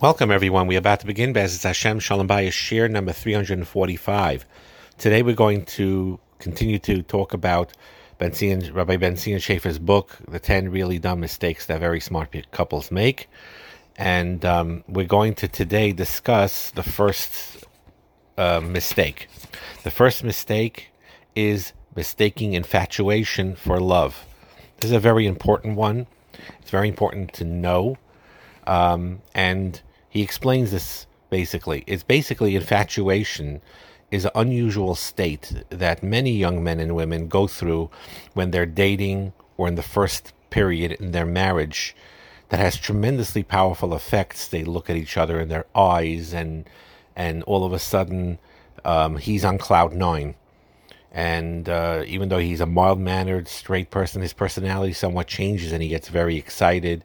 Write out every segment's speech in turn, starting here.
Welcome, everyone. We're about to begin Bez Hashem Shalom Bayis Shiur number 345. Today we're going to continue to talk about ben Tzion, Rabbi Ben Tzion Shafier's book, The 10 Really Dumb Mistakes That Very Smart Couples Make. And um, we're going to today discuss the first uh, mistake. The first mistake is mistaking infatuation for love. This is a very important one. It's very important to know. Um, and he explains this basically. It's basically infatuation is an unusual state that many young men and women go through when they're dating or in the first period in their marriage that has tremendously powerful effects. They look at each other in their eyes and and all of a sudden um, he's on cloud nine. And uh, even though he's a mild mannered, straight person, his personality somewhat changes and he gets very excited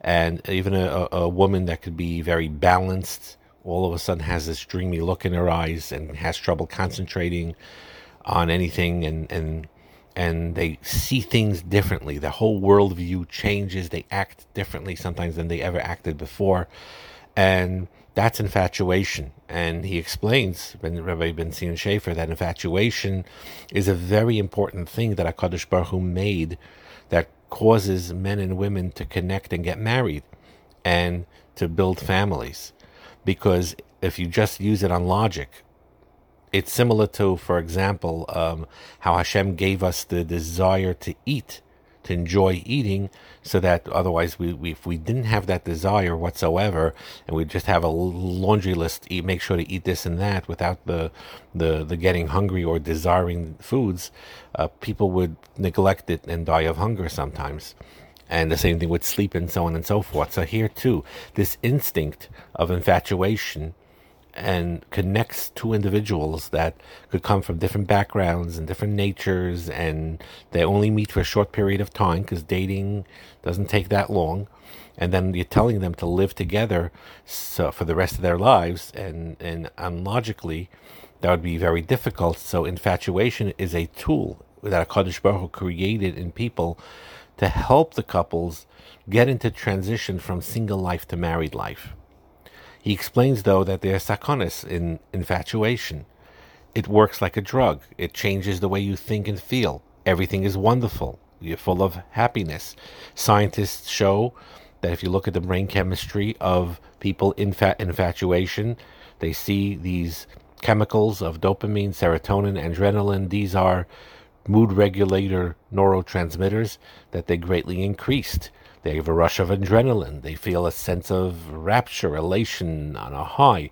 and even a, a woman that could be very balanced all of a sudden has this dreamy look in her eyes and has trouble concentrating on anything and and and they see things differently. The whole worldview changes. They act differently sometimes than they ever acted before. And that's infatuation. And he explains, Rabbi Ben Tzion Shafier, that infatuation is a very important thing that HaKadosh Baruch Hu made that causes men and women to connect and get married and to build families. Because if you just use it on logic, it's similar to, for example, um, how Hashem gave us the desire to eat to enjoy eating so that otherwise we, we, if we didn't have that desire whatsoever and we just have a laundry list eat make sure to eat this and that without the the, the getting hungry or desiring foods uh, people would neglect it and die of hunger sometimes. And the same thing with sleep and so on and so forth. So here too this instinct of infatuation and connects two individuals that could come from different backgrounds and different natures, and they only meet for a short period of time because dating doesn't take that long. And then you're telling them to live together so for the rest of their lives, and and unlogically, that would be very difficult. So infatuation is a tool that a Kadosh Baruch Hu created in people to help the couples get into transition from single life to married life. He explains, though, that there's sakonis in infatuation. It works like a drug. It changes the way you think and feel. Everything is wonderful. You're full of happiness. Scientists show that if you look at the brain chemistry of people in fa- infatuation, they see these chemicals of dopamine, serotonin, adrenaline. These are mood regulator neurotransmitters that they greatly increased. They have a rush of adrenaline. They feel a sense of rapture, elation on a high.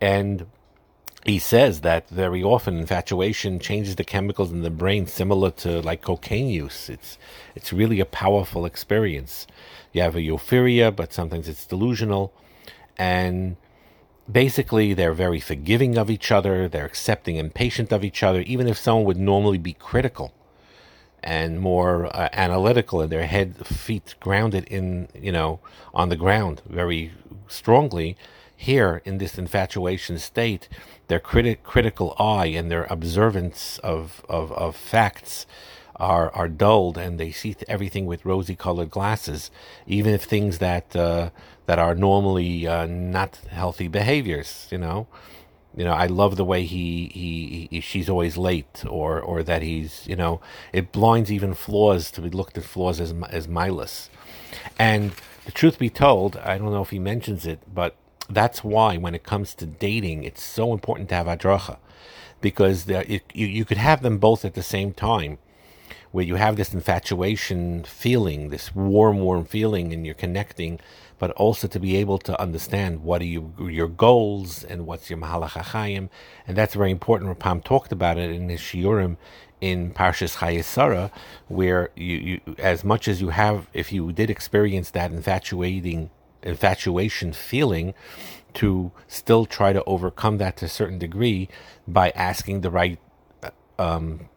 And he says that very often infatuation changes the chemicals in the brain similar to like cocaine use. It's it's really a powerful experience. You have a euphoria, but sometimes it's delusional. And basically they're very forgiving of each other, they're accepting and patient of each other, even if someone would normally be critical and more uh, analytical and their head feet grounded in you know on the ground very strongly here in this infatuation state their criti- critical eye and their observance of, of, of facts are are dulled and they see everything with rosy colored glasses even if things that uh, that are normally uh, not healthy behaviors you know you know i love the way he, he, he she's always late or or that he's you know it blinds even flaws to be looked at flaws as as mindless and the truth be told i don't know if he mentions it but that's why when it comes to dating it's so important to have adracha because there, it, you, you could have them both at the same time where you have this infatuation feeling this warm warm feeling and you're connecting but also to be able to understand what are you, your goals and what's your Mahalach HaChaim. And that's very important. Rapam talked about it in his Shiurim in Parshas Chayesara, where you, you, as much as you have, if you did experience that infatuating, infatuation feeling, to still try to overcome that to a certain degree by asking the right um,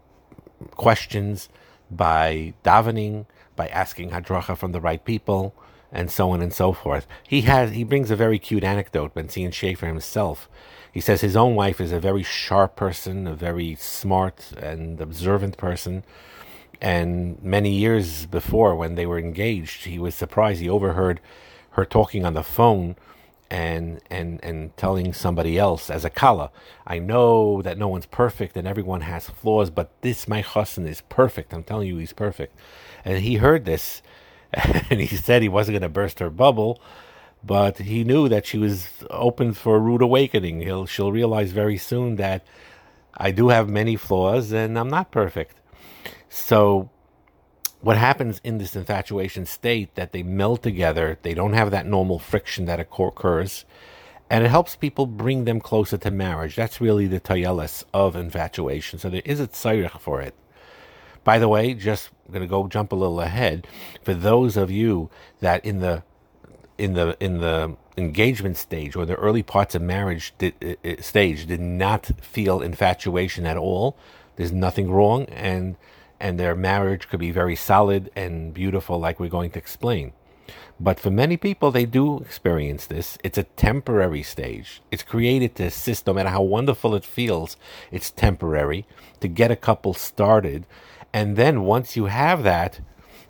questions, by davening, by asking hadracha from the right people, and so on and so forth. He has he brings a very cute anecdote, Ben Tzion Shafier himself. He says his own wife is a very sharp person, a very smart and observant person. And many years before, when they were engaged, he was surprised. He overheard her talking on the phone and and and telling somebody else as a kala, I know that no one's perfect and everyone has flaws, but this my chassan is perfect. I'm telling you, he's perfect. And he heard this, and he said he wasn't going to burst her bubble, but he knew that she was open for a rude awakening. He'll she'll realize very soon that I do have many flaws and I'm not perfect. So what happens in this infatuation state that they meld together, they don't have that normal friction that occurs, and it helps people bring them closer to marriage. That's really the tayelis of infatuation. So there is a tzarich for it. By the way, just going to go jump a little ahead. For those of you that in the in the in the engagement stage or the early parts of marriage did, uh, stage did not feel infatuation at all, there's nothing wrong, and and their marriage could be very solid and beautiful, like we're going to explain. But for many people, they do experience this. It's a temporary stage. It's created to assist, no matter how wonderful it feels, it's temporary to get a couple started. And then once you have that,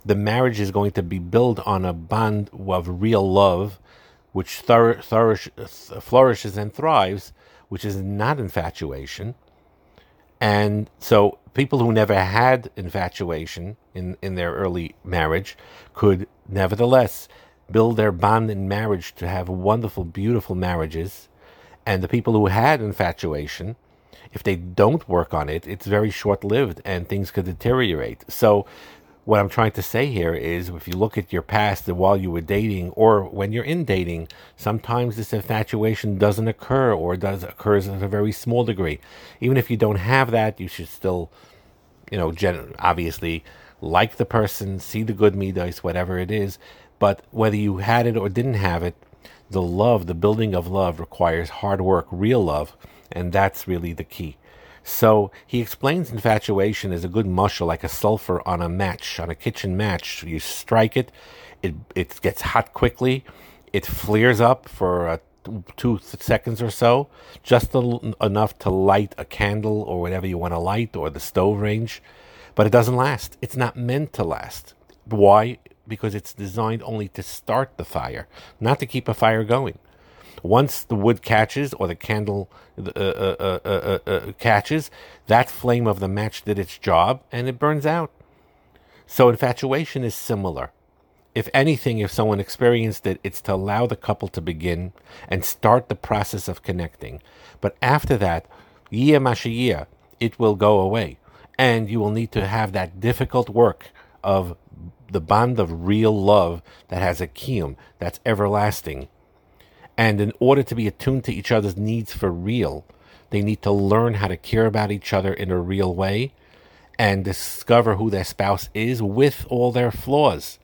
the marriage is going to be built on a bond of real love, which thur- flourishes and thrives, which is not infatuation. And so people who never had infatuation in, in their early marriage could nevertheless build their bond in marriage to have wonderful, beautiful marriages. And the people who had infatuation, if they don't work on it, it's very short lived and things could deteriorate. So what I'm trying to say here is if you look at your past and while you were dating or when you're in dating, sometimes this infatuation doesn't occur or does occurs in a very small degree. Even if you don't have that, you should still, you know, gen- obviously like the person, see the good midas, whatever it is. But whether you had it or didn't have it, the love, the building of love requires hard work, real love, and that's really the key. So he explains infatuation is a good muscle, like a sulfur on a match, on a kitchen match. You strike it, it it gets hot quickly, it flares up for uh, two seconds or so, just a, enough to light a candle or whatever you want to light or the stove range, but it doesn't last. It's not meant to last. Why? Because it's designed only to start the fire, not to keep a fire going. Once the wood catches or the candle uh uh uh, uh, uh, uh, catches, that flame of the match did its job and it burns out. So infatuation is similar. If anything, if someone experienced it, it's to allow the couple to begin and start the process of connecting. But after that, yia mashiyah, it will go away. And you will need to have that difficult work of the bond of real love that has a kiyum, that's everlasting. And in order to be attuned to each other's needs for real, they need to learn how to care about each other in a real way and discover who their spouse is with all their flaws.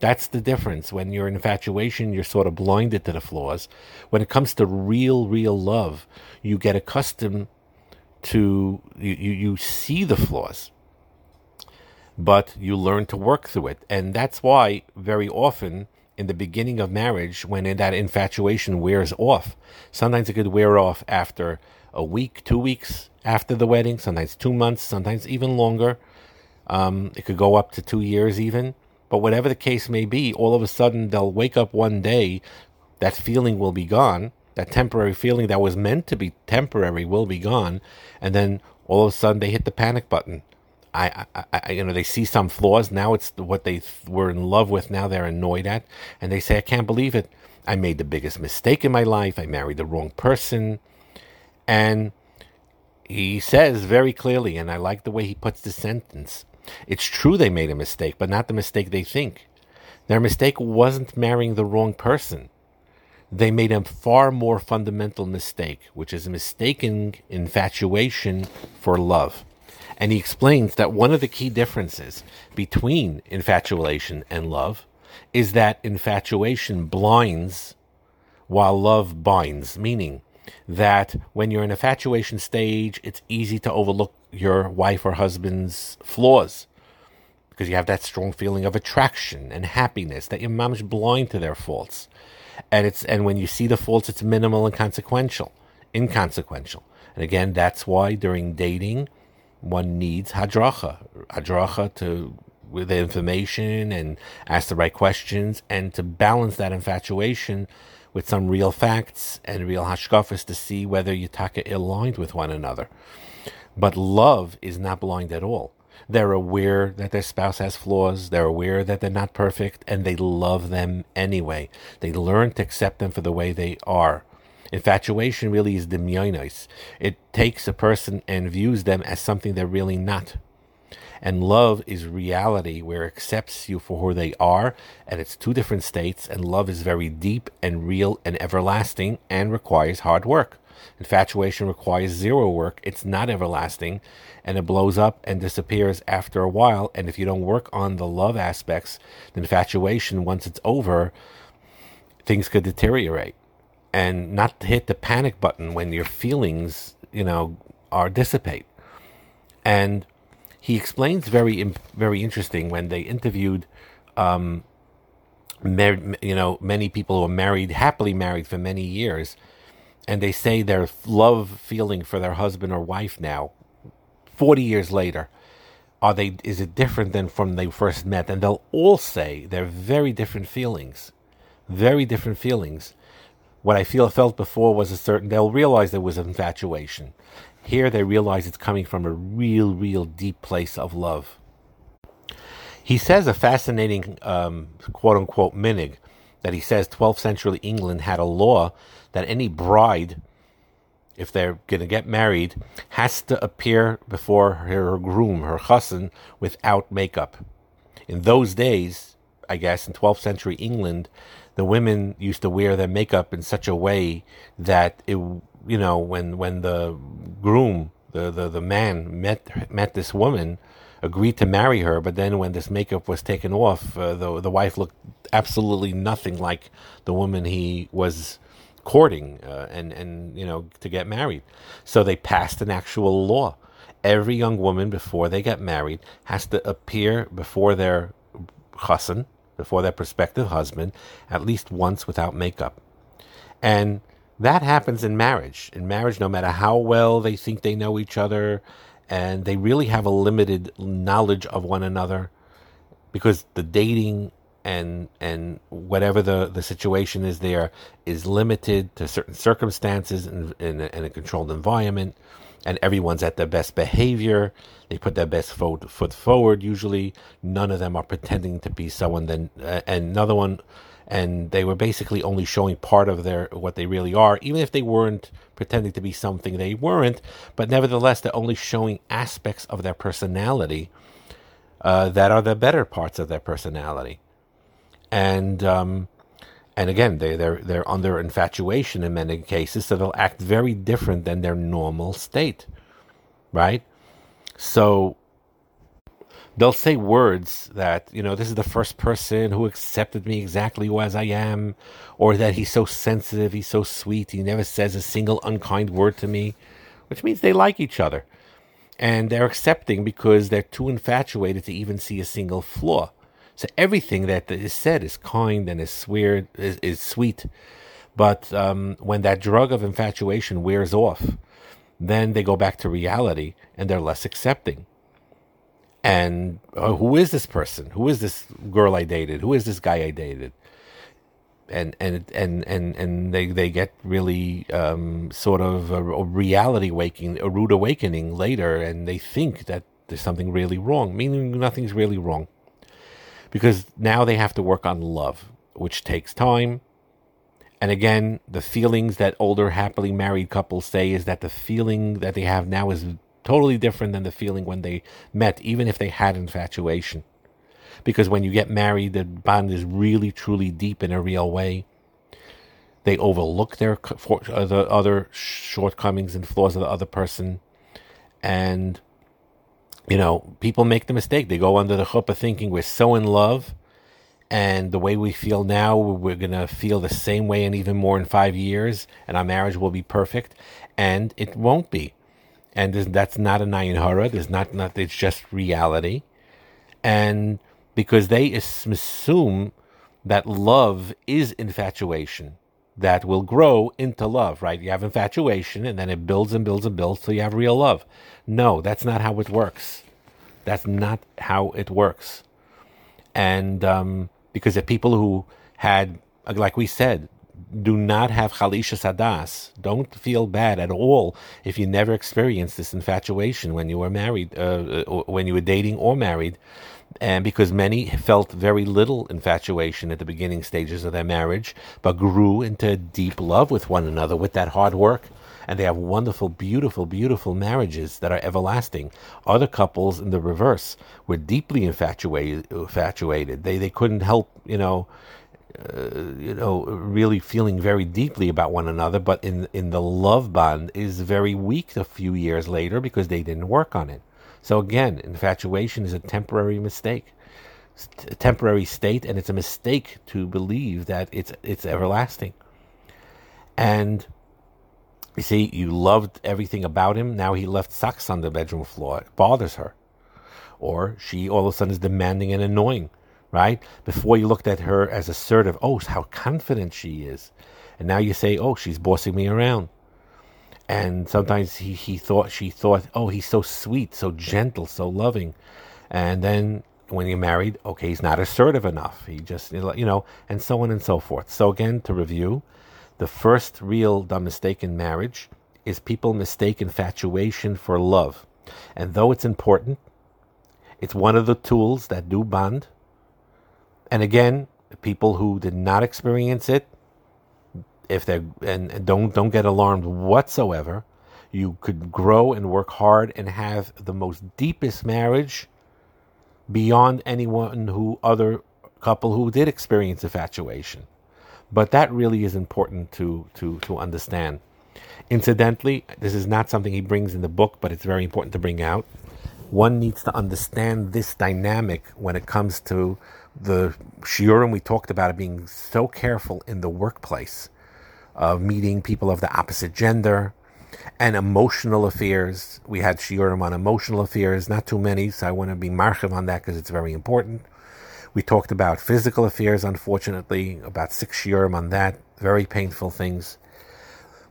That's the difference. When you're in infatuation, you're sort of blinded to the flaws. When it comes to real, real love, you get accustomed to, you, you, see the flaws, but you learn to work through it. And that's why very often in the beginning of marriage when that infatuation wears off. Sometimes it could wear off after a week, two weeks after the wedding, sometimes two months, sometimes even longer. Um, it could go up to two years even. But whatever the case may be, all of a sudden they'll wake up one day, that feeling will be gone. That temporary feeling that was meant to be temporary will be gone. And then all of a sudden they hit the panic button I, I, I, you know, they see some flaws. Now it's what they were in love with. Now they're annoyed at, and they say, "I can't believe it. I made the biggest mistake in my life. I married the wrong person." And he says very clearly, and I like the way he puts the sentence. It's true they made a mistake, but not the mistake they think. Their mistake wasn't marrying the wrong person. They made a far more fundamental mistake, which is mistaking infatuation for love. And he explains that one of the key differences between infatuation and love is that infatuation blinds while love binds, meaning that when you're in infatuation stage, it's easy to overlook your wife or husband's flaws because you have that strong feeling of attraction and happiness that your mom's blind to their faults. And it's and when you see the faults, it's minimal and consequential, inconsequential. And again, that's why during dating one needs hadracha, hadracha to with the information and ask the right questions and to balance that infatuation with some real facts and real hashkafas to see whether you taka aligned with one another. But love is not blind at all. They're aware that their spouse has flaws. They're aware that they're not perfect, and they love them anyway. They learn to accept them for the way they are. Infatuation really is demyonis. It takes a person and views them as something they're really not. And love is reality where it accepts you for who they are, and it's two different states, and love is very deep and real and everlasting and requires hard work. Infatuation requires zero work, it's not everlasting, and it blows up and disappears after a while. And if you don't work on the love aspects, the infatuation, once it's over, things could deteriorate. And not hit the panic button when your feelings, you know, are dissipate. And he explains very very interesting when they interviewed um, mar- you know many people who are married happily married for many years and they say their love feeling for their husband or wife now 40 years later are they is it different than from they first met and they'll all say they're very different feelings very different feelings what i feel felt before was a certain they'll realize there was infatuation here they realize it's coming from a real, real deep place of love. He says a fascinating um, quote unquote minig that he says 12th century England had a law that any bride, if they're going to get married, has to appear before her groom, her chassan, without makeup. In those days, I guess, in 12th century England, the women used to wear their makeup in such a way that it you know, when when the groom, the, the, the man met met this woman, agreed to marry her, but then when this makeup was taken off, uh, the the wife looked absolutely nothing like the woman he was courting uh, and and you know to get married. So they passed an actual law. Every young woman before they get married has to appear before their chassan, before their prospective husband, at least once without makeup. And that happens in marriage. In marriage, no matter how well they think they know each other, and they really have a limited knowledge of one another, because the dating and and whatever the, the situation is there is limited to certain circumstances in, in, a, in a controlled environment, and everyone's at their best behavior. They put their best foot, foot forward. Usually, none of them are pretending to be someone. Then, uh, another one and they were basically only showing part of their what they really are, even if they weren't pretending to be something they weren't. But nevertheless, they're only showing aspects of their personality uh, that are the better parts of their personality, and um, and again, they they're they're under infatuation in many cases, so they'll act very different than their normal state, right? So they'll say words that you know this is the first person who accepted me exactly as I am, or that he's so sensitive, he's so sweet, he never says a single unkind word to me, which means they like each other, and they're accepting because they're too infatuated to even see a single flaw. So everything that is said is kind and is weird, is, is sweet, but um, when that drug of infatuation wears off, then they go back to reality and they're less accepting and uh, who is this person? Who is this girl I dated? Who is this guy I dated? And and and and and they they get really um, sort of a, a reality waking, a rude awakening later, and they think that there's something really wrong, meaning nothing's really wrong, because now they have to work on love, which takes time. And again, the feelings that older happily married couples say is that the feeling that they have now is Totally different than the feeling when they met, even if they had infatuation. Because when you get married, the bond is really, truly deep in a real way. They overlook their uh, the other shortcomings and flaws of the other person. And, you know, people make the mistake. They go under the chuppah thinking we're so in love and the way we feel now, we're going to feel the same way and even more in five years, and our marriage will be perfect. And it won't be and that's not a nayin hara. There's not not. It's just reality, and because they assume that love is infatuation that will grow into love. Right? You have infatuation, and then it builds and builds and builds till you have real love. No, that's not how it works. That's not how it works. and um, because the people who had, like we said, do not have chalisha sadas. Don't feel bad at all if you never experienced this infatuation when you were married, uh, uh when you were dating or married. And because many felt very little infatuation at the beginning stages of their marriage, but grew into deep love with one another with that hard work. And they have wonderful, beautiful, beautiful marriages that are everlasting. Other couples in the reverse were deeply infatuated. infatuated. They, they couldn't help, you know, uh, you know, really feeling very deeply about one another, but in in the love bond is very weak a few years later because they didn't work on it. So again, infatuation is a temporary mistake, a temporary state, and it's a mistake to believe that it's it's everlasting. And you see, you loved everything about him. Now he left socks on the bedroom floor. It bothers her, or she all of a sudden is demanding and annoying right? Before you looked at her as assertive, oh, how confident she is. And now you say, oh, she's bossing me around. And sometimes he, he thought, she thought, oh, he's so sweet, so gentle, so loving. And then when you're married, okay, he's not assertive enough. He just, you know, and so on and so forth. So again, to review, the first real dumb mistake in marriage is people mistake infatuation for love. And though it's important, it's one of the tools that do bond and again, people who did not experience it, if they and don't don't get alarmed whatsoever, you could grow and work hard and have the most deepest marriage beyond anyone who other couple who did experience infatuation. But that really is important to to to understand. Incidentally, this is not something he brings in the book, but it's very important to bring out. One needs to understand this dynamic when it comes to the shiurim we talked about it being so careful in the workplace of meeting people of the opposite gender and emotional affairs. We had shiurim on emotional affairs, not too many, so I want to be marchiv on that because it's very important. We talked about physical affairs, unfortunately, about six shiurim on that, very painful things.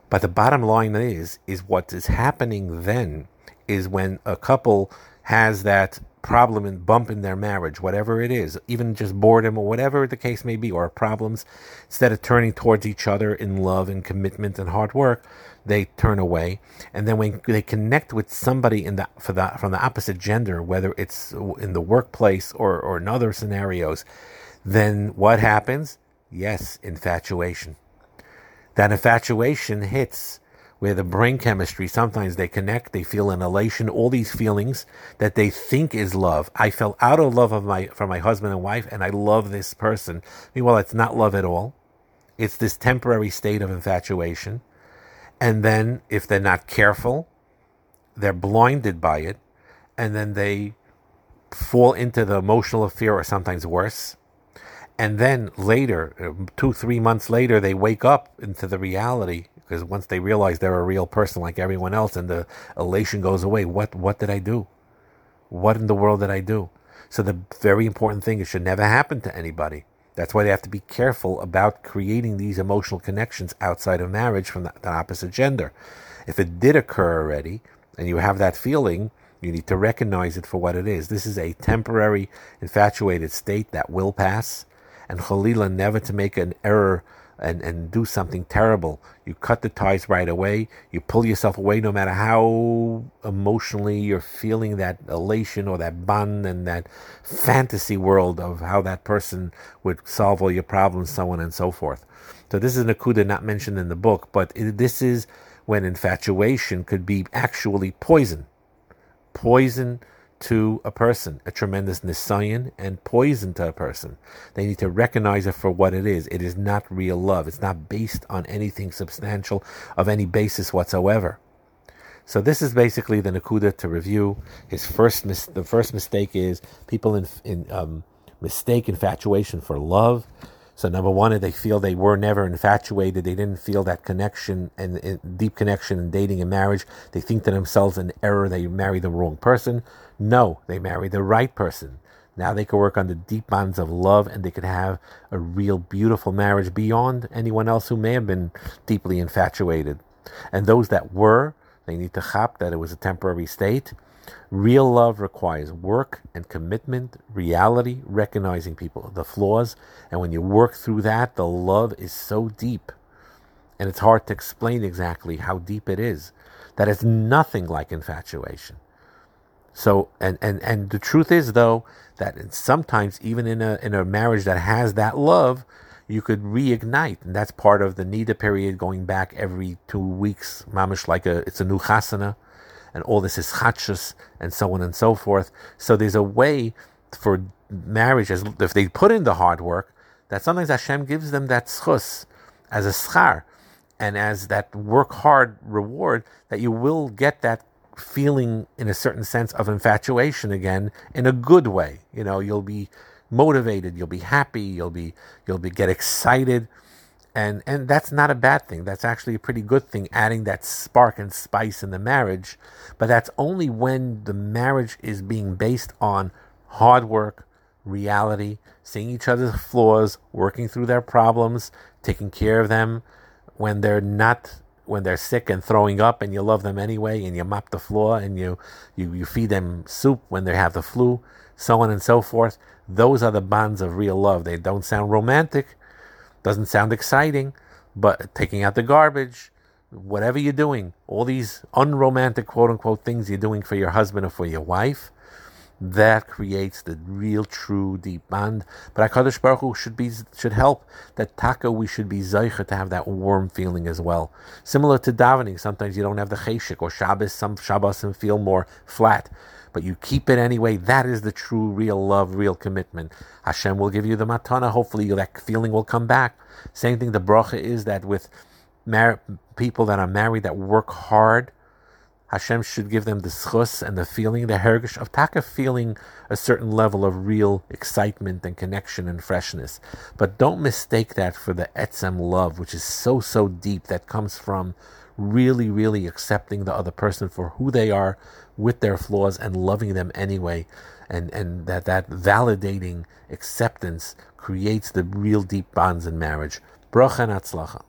But the bottom line is, is what is happening then is when a couple has that problem and bump in their marriage, whatever it is, even just boredom or whatever the case may be, or problems, instead of turning towards each other in love and commitment and hard work, they turn away. And then when they connect with somebody in the, for the, from the opposite gender, whether it's in the workplace or, or in other scenarios, then what happens? Yes, infatuation. That infatuation hits where the brain chemistry sometimes they connect, they feel an elation, all these feelings that they think is love. I fell out of love of my for my husband and wife, and I love this person. Meanwhile, it's not love at all. It's this temporary state of infatuation. And then if they're not careful, they're blinded by it, and then they fall into the emotional affair or sometimes worse. And then later, two, three months later, they wake up into the reality because once they realize they're a real person like everyone else and the elation goes away, what, what did I do? What in the world did I do? So the very important thing, it should never happen to anybody. That's why they have to be careful about creating these emotional connections outside of marriage from the, the opposite gender. If it did occur already and you have that feeling, you need to recognize it for what it is. This is a temporary infatuated state that will pass, and Khalila never to make an error and, and do something terrible. You cut the ties right away. You pull yourself away no matter how emotionally you're feeling that elation or that bond and that fantasy world of how that person would solve all your problems, so on and so forth. So this is an akuda not mentioned in the book, but this is when infatuation could be actually poison. Poison to a person, a tremendous nisayan and poison to a person. They need to recognize it for what it is. It is not real love. It's not based on anything substantial of any basis whatsoever. So this is basically the Nakuda to review. His first mis- the first mistake is people in, in um, mistake infatuation for love. So number one, they feel they were never infatuated. They didn't feel that connection and, and deep connection in dating and marriage. They think to themselves an error. They married the wrong person. No, they married the right person. Now they can work on the deep bonds of love and they could have a real beautiful marriage beyond anyone else who may have been deeply infatuated. And those that were, they need to chop that it was a temporary state Real love requires work and commitment, reality, recognizing people, the flaws. And when you work through that, the love is so deep. And it's hard to explain exactly how deep it is. That it's nothing like infatuation. So, and, and, and the truth is, though, that sometimes even in a, in a marriage that has that love, you could reignite. And that's part of the Nida period going back every two weeks, mamish like a, it's a new chasana and all this is chachus and so on and so forth. So there's a way for marriage, as if they put in the hard work, that sometimes Hashem gives them that schus as a schar and as that work hard reward, that you will get that feeling in a certain sense of infatuation again in a good way. You know, you'll be motivated, you'll be happy, you'll be you'll be get excited and and that's not a bad thing. That's actually a pretty good thing adding that spark and spice in the marriage. But that's only when the marriage is being based on hard work reality seeing each other's flaws working through their problems taking care of them. When they're not when they're sick and throwing up and you love them anyway and you mop the floor and you you, you feed them soup when they have the flu so on and so forth those are the bonds of real love. They don't sound romantic doesn't sound exciting, but taking out the garbage, whatever you're doing, all these unromantic quote unquote things you're doing for your husband or for your wife, that creates the real, true, deep bond. But HaKadosh Baruch Hu should be should help that taka we should be zeicha to have that warm feeling as well. Similar to davening, sometimes you don't have the cheshik or Shabbos, some Shabbos and feel more flat but you keep it anyway. That is the true, real love, real commitment. Hashem will give you the matana. Hopefully, that feeling will come back. Same thing. The bracha is that with mar- people that are married that work hard, Hashem should give them the schus and the feeling, the hergish of taka, feeling a certain level of real excitement and connection and freshness. But don't mistake that for the etzem love, which is so so deep that comes from really, really accepting the other person for who they are with their flaws and loving them anyway. And, and that, that validating acceptance creates the real deep bonds in marriage. Bracha and atzlacha.